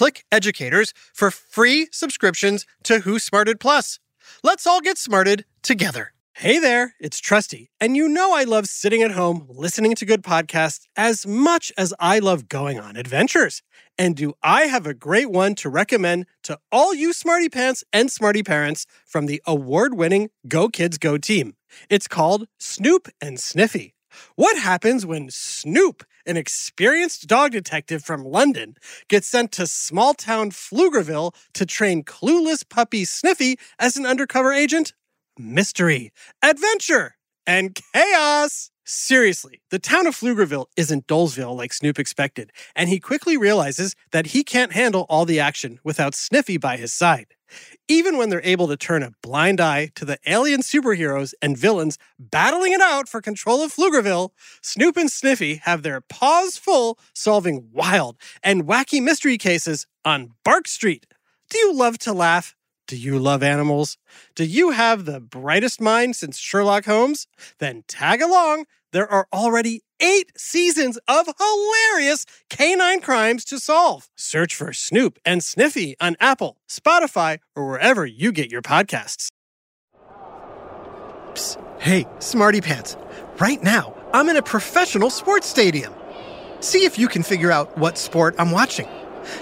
Click Educators for free subscriptions to Who Smarted Plus. Let's all get smarted together. Hey there, it's Trusty, and you know I love sitting at home listening to good podcasts as much as I love going on adventures. And do I have a great one to recommend to all you smarty pants and smarty parents from the award winning Go Kids Go team? It's called Snoop and Sniffy. What happens when Snoop, an experienced dog detective from London, gets sent to small town Pflugerville to train clueless puppy Sniffy as an undercover agent? Mystery, adventure, and chaos! Seriously, the town of Pflugerville isn't Dolesville like Snoop expected, and he quickly realizes that he can't handle all the action without Sniffy by his side. Even when they're able to turn a blind eye to the alien superheroes and villains battling it out for control of Pflugerville, Snoop and Sniffy have their paws full solving wild and wacky mystery cases on Bark Street. Do you love to laugh? Do you love animals? Do you have the brightest mind since Sherlock Holmes? Then tag along. There are already eight seasons of hilarious canine crimes to solve. Search for Snoop and Sniffy on Apple, Spotify, or wherever you get your podcasts. Psst. Hey, Smarty Pants. Right now, I'm in a professional sports stadium. See if you can figure out what sport I'm watching.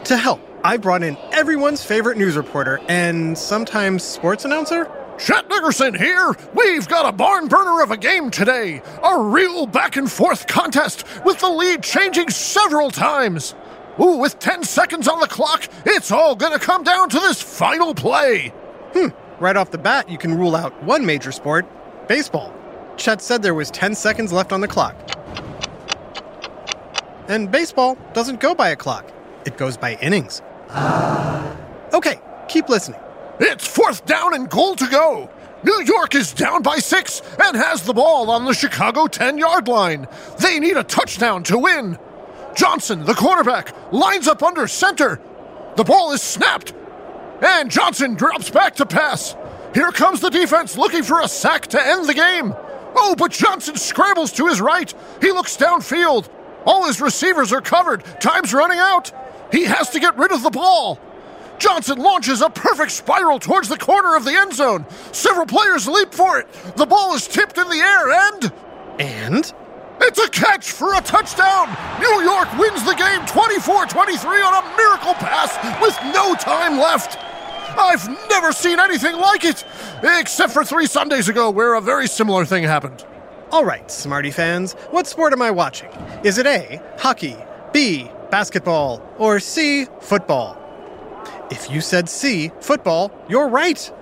To help, I brought in everyone's favorite news reporter and sometimes sports announcer. Chet Nickerson here. We've got a barn burner of a game today. A real back and forth contest with the lead changing several times. Ooh, with 10 seconds on the clock, it's all gonna come down to this final play. Hmm, right off the bat, you can rule out one major sport baseball. Chet said there was 10 seconds left on the clock. And baseball doesn't go by a clock, it goes by innings. Okay, keep listening. It's fourth down and goal to go. New York is down by six and has the ball on the Chicago 10 yard line. They need a touchdown to win. Johnson, the quarterback, lines up under center. The ball is snapped, and Johnson drops back to pass. Here comes the defense looking for a sack to end the game. Oh, but Johnson scrambles to his right. He looks downfield. All his receivers are covered. Time's running out. He has to get rid of the ball. Johnson launches a perfect spiral towards the corner of the end zone. Several players leap for it. The ball is tipped in the air and. And? It's a catch for a touchdown! New York wins the game 24 23 on a miracle pass with no time left! I've never seen anything like it! Except for three Sundays ago, where a very similar thing happened. All right, Smarty fans, what sport am I watching? Is it A, hockey, B, basketball, or C, football? If you said C, football, you're right.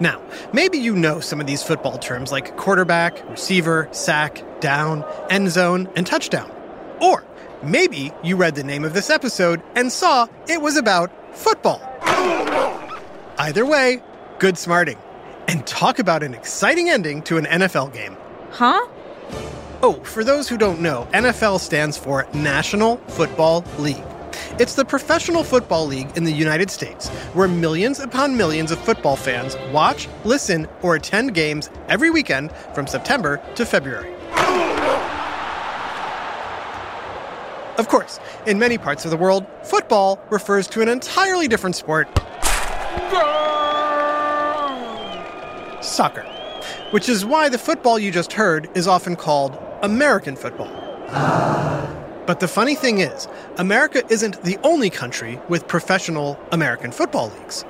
Now, maybe you know some of these football terms like quarterback, receiver, sack, down, end zone, and touchdown. Or maybe you read the name of this episode and saw it was about football. Either way, good smarting. And talk about an exciting ending to an NFL game. Huh? Oh, for those who don't know, NFL stands for National Football League. It's the professional football league in the United States where millions upon millions of football fans watch, listen, or attend games every weekend from September to February. Of course, in many parts of the world, football refers to an entirely different sport soccer, which is why the football you just heard is often called American football. But the funny thing is, America isn't the only country with professional American football leagues.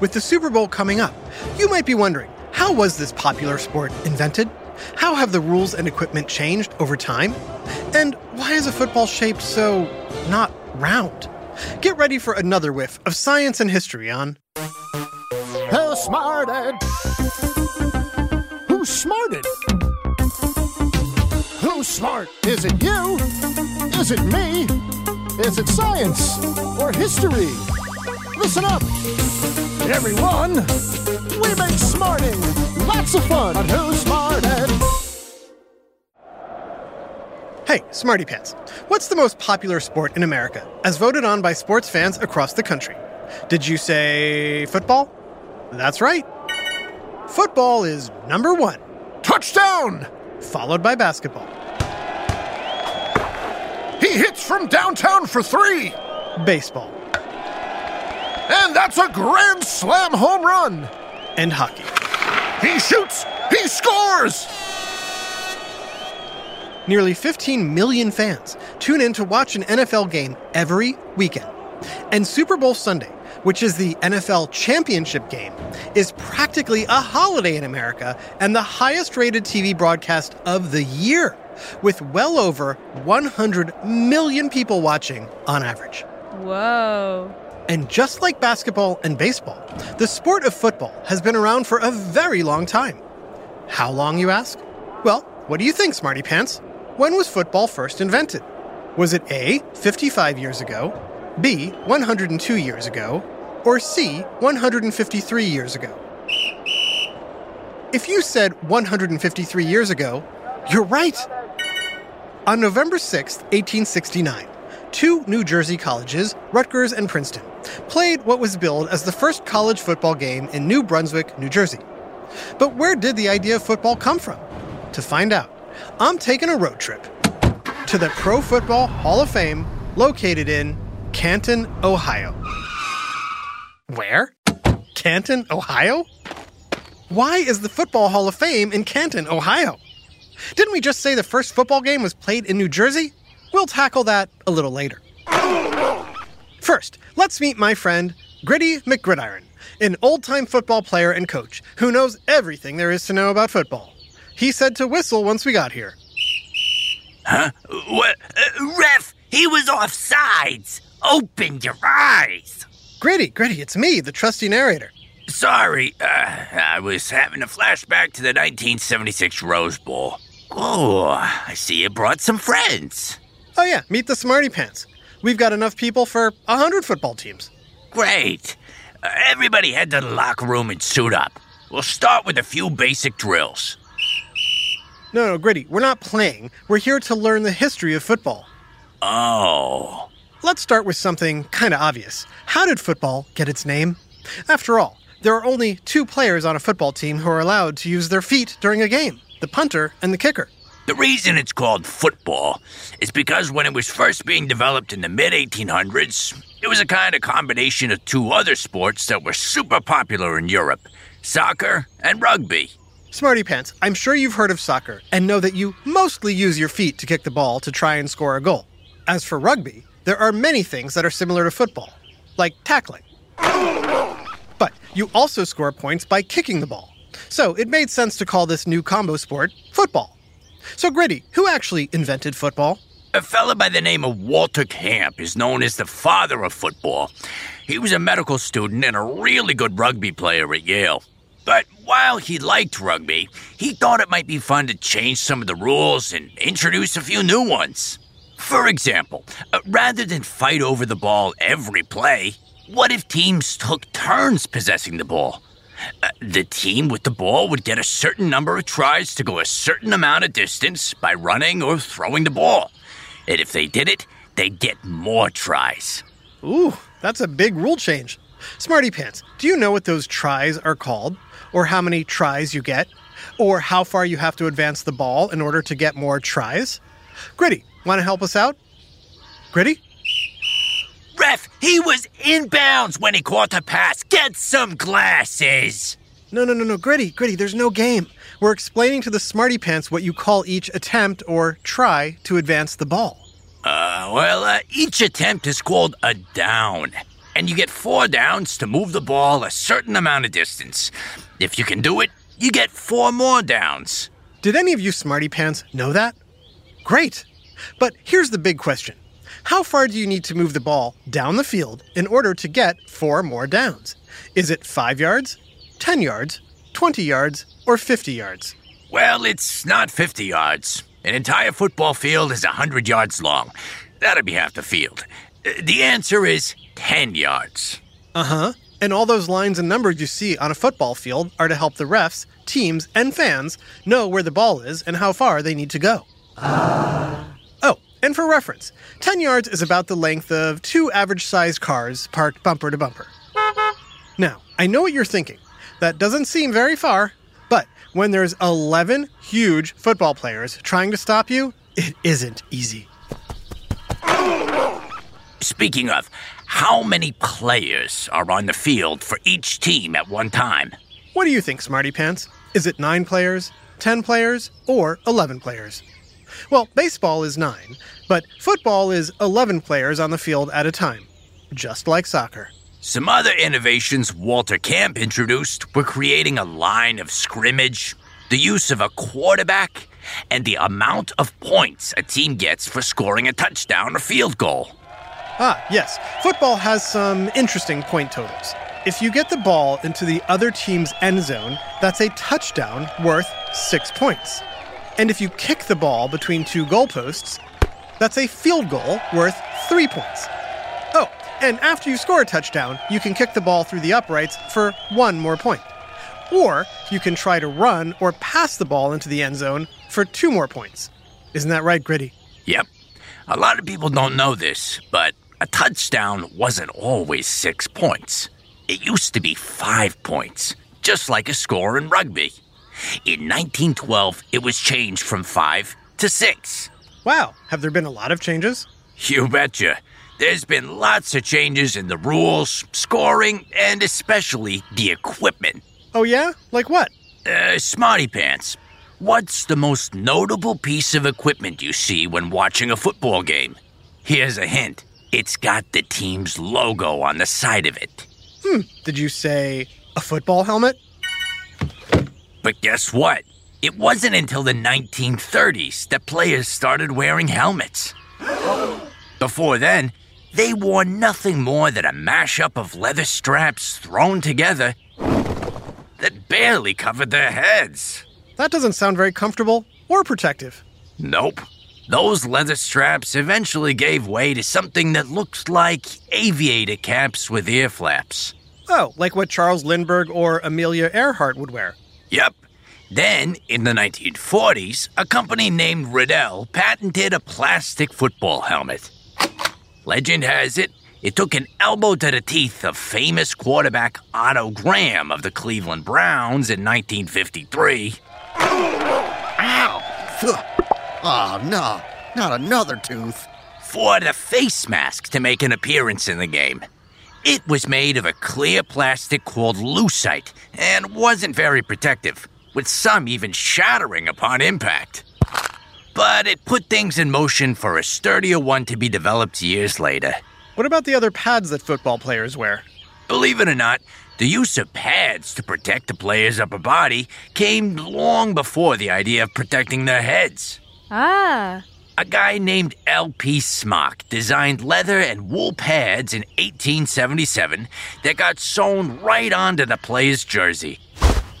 with the Super Bowl coming up, you might be wondering how was this popular sport invented? How have the rules and equipment changed over time? And why is a football shaped so not round? Get ready for another whiff of science and history on Who smarted? Who smarted? Who's smart? Is it you? Is it me? Is it science or history? Listen up, everyone. We make smarting lots of fun on Who Smarted. Hey, Smarty Pants. What's the most popular sport in America, as voted on by sports fans across the country? Did you say football? That's right. Football is number one, Touchdown! followed by basketball, He hits from downtown for three, baseball, and that's a grand slam home run. and hockey. He shoots, he scores. Nearly 15 million fans tune in to watch an NFL game every weekend. And Super Bowl Sunday, which is the NFL championship game, is practically a holiday in America and the highest rated TV broadcast of the year, with well over 100 million people watching on average. Whoa. And just like basketball and baseball, the sport of football has been around for a very long time. How long, you ask? Well, what do you think, Smarty Pants? When was football first invented? Was it A, 55 years ago, B, 102 years ago, or C, 153 years ago? If you said 153 years ago, you're right. On November 6, 1869, two New Jersey colleges, Rutgers and Princeton, played what was billed as the first college football game in New Brunswick, New Jersey. But where did the idea of football come from? To find out, I'm taking a road trip to the Pro Football Hall of Fame located in Canton, Ohio. Where? Canton, Ohio? Why is the Football Hall of Fame in Canton, Ohio? Didn't we just say the first football game was played in New Jersey? We'll tackle that a little later. First, let's meet my friend, Gritty McGridiron, an old time football player and coach who knows everything there is to know about football. He said to whistle once we got here. Huh? What? Uh, ref, he was off sides. Open your eyes. Gritty, Gritty, it's me, the trusty narrator. Sorry, uh, I was having a flashback to the 1976 Rose Bowl. Oh, I see you brought some friends. Oh, yeah, meet the Smarty Pants. We've got enough people for a hundred football teams. Great. Uh, everybody head to the locker room and suit up. We'll start with a few basic drills. No, no, Gritty, we're not playing. We're here to learn the history of football. Oh. Let's start with something kind of obvious. How did football get its name? After all, there are only two players on a football team who are allowed to use their feet during a game the punter and the kicker. The reason it's called football is because when it was first being developed in the mid 1800s, it was a kind of combination of two other sports that were super popular in Europe soccer and rugby. Smarty Pants, I'm sure you've heard of soccer and know that you mostly use your feet to kick the ball to try and score a goal. As for rugby, there are many things that are similar to football, like tackling. But you also score points by kicking the ball. So it made sense to call this new combo sport football. So, Gritty, who actually invented football? A fella by the name of Walter Camp is known as the father of football. He was a medical student and a really good rugby player at Yale. But while he liked rugby, he thought it might be fun to change some of the rules and introduce a few new ones. For example, uh, rather than fight over the ball every play, what if teams took turns possessing the ball? Uh, the team with the ball would get a certain number of tries to go a certain amount of distance by running or throwing the ball. And if they did it, they'd get more tries. Ooh, that's a big rule change. Smarty Pants, do you know what those tries are called? Or how many tries you get? Or how far you have to advance the ball in order to get more tries? Gritty, want to help us out? Gritty? Ref, he was inbounds when he caught the pass. Get some glasses. No, no, no, no, Gritty, Gritty, there's no game. We're explaining to the Smarty Pants what you call each attempt or try to advance the ball. Uh, well, uh, each attempt is called a down. and you get four downs to move the ball a certain amount of distance. If you can do it, you get four more downs. Did any of you smarty pants know that? Great. But here's the big question How far do you need to move the ball down the field in order to get four more downs? Is it 5 yards, 10 yards, 20 yards, or 50 yards? Well, it's not 50 yards. An entire football field is 100 yards long. That'd be half the field. Uh, The answer is 10 yards. Uh huh. And all those lines and numbers you see on a football field are to help the refs, teams, and fans know where the ball is and how far they need to go. Oh, and for reference, 10 yards is about the length of two average sized cars parked bumper to bumper. Now, I know what you're thinking. That doesn't seem very far, but when there's 11 huge football players trying to stop you, it isn't easy. Speaking of, how many players are on the field for each team at one time? What do you think, Smarty Pants? Is it 9 players, 10 players, or 11 players? Well, baseball is 9, but football is 11 players on the field at a time, just like soccer. Some other innovations Walter Camp introduced were creating a line of scrimmage, the use of a quarterback, and the amount of points a team gets for scoring a touchdown or field goal. Ah, yes. Football has some interesting point totals. If you get the ball into the other team's end zone, that's a touchdown worth six points. And if you kick the ball between two goalposts, that's a field goal worth three points. Oh, and after you score a touchdown, you can kick the ball through the uprights for one more point. Or you can try to run or pass the ball into the end zone for two more points. Isn't that right, Gritty? Yep. A lot of people don't know this, but a touchdown wasn't always six points. It used to be five points, just like a score in rugby. In 1912, it was changed from five to six. Wow, have there been a lot of changes? You betcha. There's been lots of changes in the rules, scoring, and especially the equipment. Oh, yeah? Like what? Uh, Smarty Pants, what's the most notable piece of equipment you see when watching a football game? Here's a hint it's got the team's logo on the side of it. Hmm, did you say a football helmet? But guess what? It wasn't until the 1930s that players started wearing helmets. Before then, they wore nothing more than a mashup of leather straps thrown together that barely covered their heads. That doesn't sound very comfortable or protective. Nope. Those leather straps eventually gave way to something that looks like aviator caps with ear flaps. Oh, like what Charles Lindbergh or Amelia Earhart would wear. Yep. Then, in the 1940s, a company named Riddell patented a plastic football helmet. Legend has it, it took an elbow to the teeth of famous quarterback Otto Graham of the Cleveland Browns in 1953. Ow! Oh, no. Not another tooth. for the face mask to make an appearance in the game. It was made of a clear plastic called lucite and wasn't very protective, with some even shattering upon impact. But it put things in motion for a sturdier one to be developed years later. What about the other pads that football players wear? Believe it or not, the use of pads to protect the player's upper body came long before the idea of protecting their heads. Ah, A guy named L.P. Smock designed leather and wool pads in 1877 that got sewn right onto the player's jersey.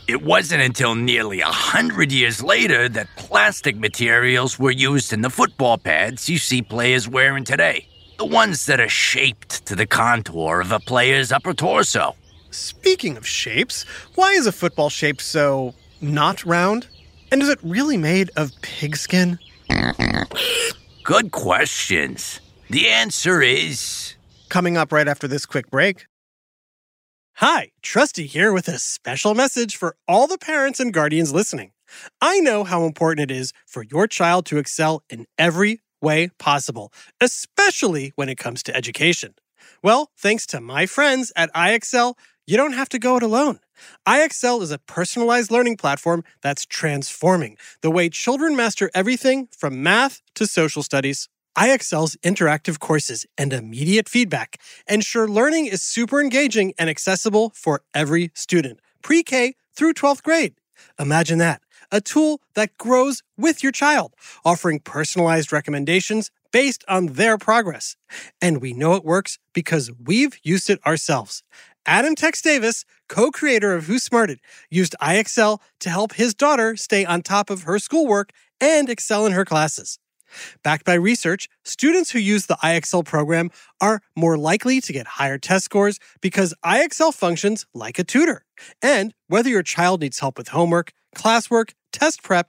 It wasn't until nearly a hundred years later that plastic materials were used in the football pads you see players wearing today. The ones that are shaped to the contour of a player's upper torso. Speaking of shapes, why is a football shaped so not round? And is it really made of pigskin? Good questions. The answer is Coming up right after this quick break. Hi, Trusty here with a special message for all the parents and guardians listening. I know how important it is for your child to excel in every way possible, especially when it comes to education. Well, thanks to my friends at IXL, you don't have to go it alone. IXL is a personalized learning platform that's transforming the way children master everything from math to social studies. IXL's interactive courses and immediate feedback ensure learning is super engaging and accessible for every student, pre K through 12th grade. Imagine that a tool that grows with your child, offering personalized recommendations based on their progress. And we know it works because we've used it ourselves. Adam Tex Davis, co creator of Who Smarted, used IXL to help his daughter stay on top of her schoolwork and excel in her classes. Backed by research, students who use the IXL program are more likely to get higher test scores because IXL functions like a tutor. And whether your child needs help with homework, classwork, test prep,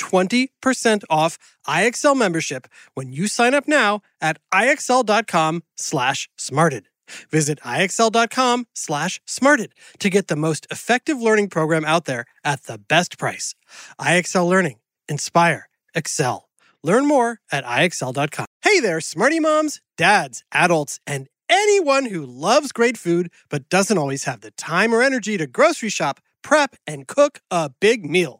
20% off IXL membership when you sign up now at IXL.com slash smarted. Visit IXL.com slash smarted to get the most effective learning program out there at the best price. IXL Learning. Inspire. Excel. Learn more at IXL.com. Hey there, smarty moms, dads, adults, and anyone who loves great food but doesn't always have the time or energy to grocery shop, prep, and cook a big meal.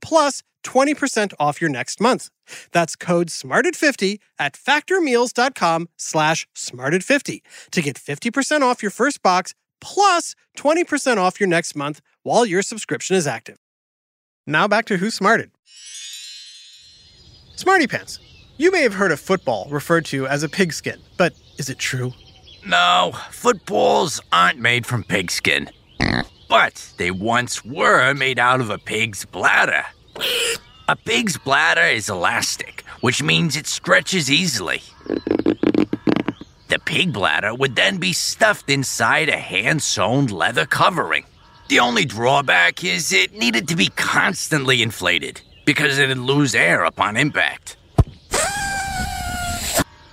plus 20% off your next month. That's code SMARTED50 at factormeals.com slash SMARTED50 to get 50% off your first box plus 20% off your next month while your subscription is active. Now back to Who Smarted. Smarty Pants. You may have heard of football referred to as a pigskin, but is it true? No, footballs aren't made from pigskin. But they once were made out of a pig's bladder. A pig's bladder is elastic, which means it stretches easily. The pig bladder would then be stuffed inside a hand sewn leather covering. The only drawback is it needed to be constantly inflated because it'd lose air upon impact.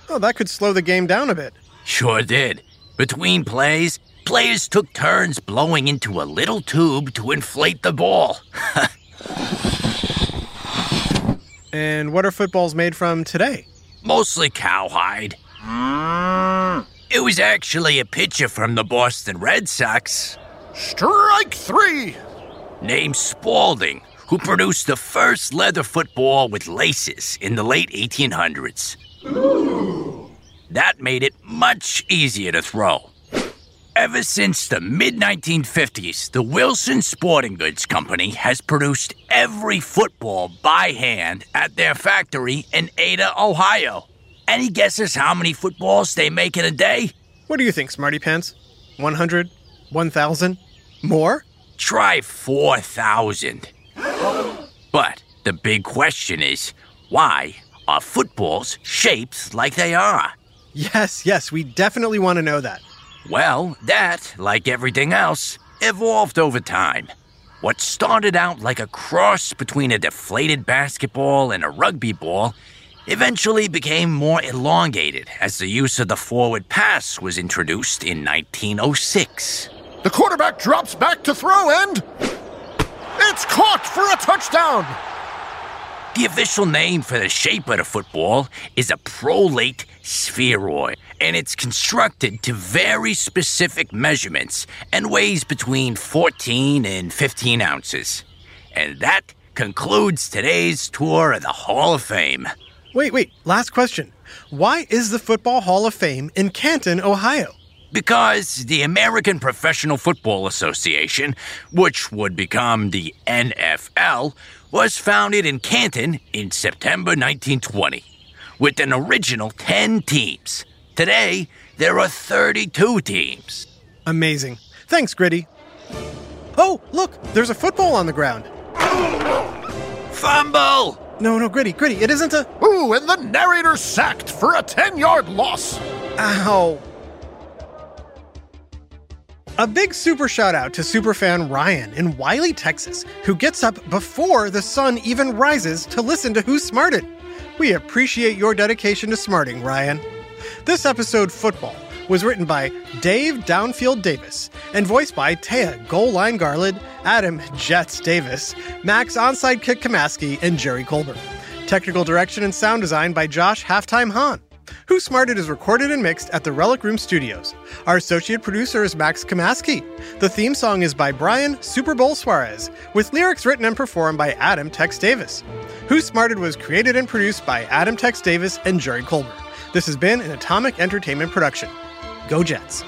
Oh, that could slow the game down a bit. Sure did. Between plays, players took turns blowing into a little tube to inflate the ball. And what are footballs made from today? Mostly cowhide. It was actually a pitcher from the Boston Red Sox Strike three! named Spalding who produced the first leather football with laces in the late 1800s. That made it much easier to throw. Ever since the mid 1950s, the Wilson Sporting Goods Company has produced every football by hand at their factory in Ada, Ohio. Any guesses how many footballs they make in a day? What do you think, Smarty Pants? 100? 1,000? More? Try 4,000. But the big question is why are footballs shaped like they are? Yes, yes, we definitely want to know that. Well, that, like everything else, evolved over time. What started out like a cross between a deflated basketball and a rugby ball eventually became more elongated as the use of the forward pass was introduced in 1906. The quarterback drops back to throw and. It's caught for a touchdown! The official name for the shape of the football is a prolate spheroid, and it's constructed to very specific measurements and weighs between 14 and 15 ounces. And that concludes today's tour of the Hall of Fame. Wait, wait, last question. Why is the Football Hall of Fame in Canton, Ohio? Because the American Professional Football Association, which would become the NFL, was founded in Canton in September 1920 with an original 10 teams. Today, there are 32 teams. Amazing. Thanks, Gritty. Oh, look, there's a football on the ground. Fumble! No, no, Gritty, Gritty, it isn't a. Ooh, and the narrator sacked for a 10 yard loss. Ow. A big super shout out to superfan Ryan in Wylie, Texas, who gets up before the sun even rises to listen to Who Smarted. We appreciate your dedication to smarting, Ryan. This episode, Football, was written by Dave Downfield Davis and voiced by Taya Goal Line Garland, Adam Jets Davis, Max Onside Kick Kamaski, and Jerry Colbert. Technical direction and sound design by Josh Halftime Hahn. Who Smarted is recorded and mixed at the Relic Room Studios. Our associate producer is Max Kamaski. The theme song is by Brian Super Bowl Suarez, with lyrics written and performed by Adam Tex Davis. Who Smarted was created and produced by Adam Tex Davis and Jerry Colbert. This has been an Atomic Entertainment production. Go Jets!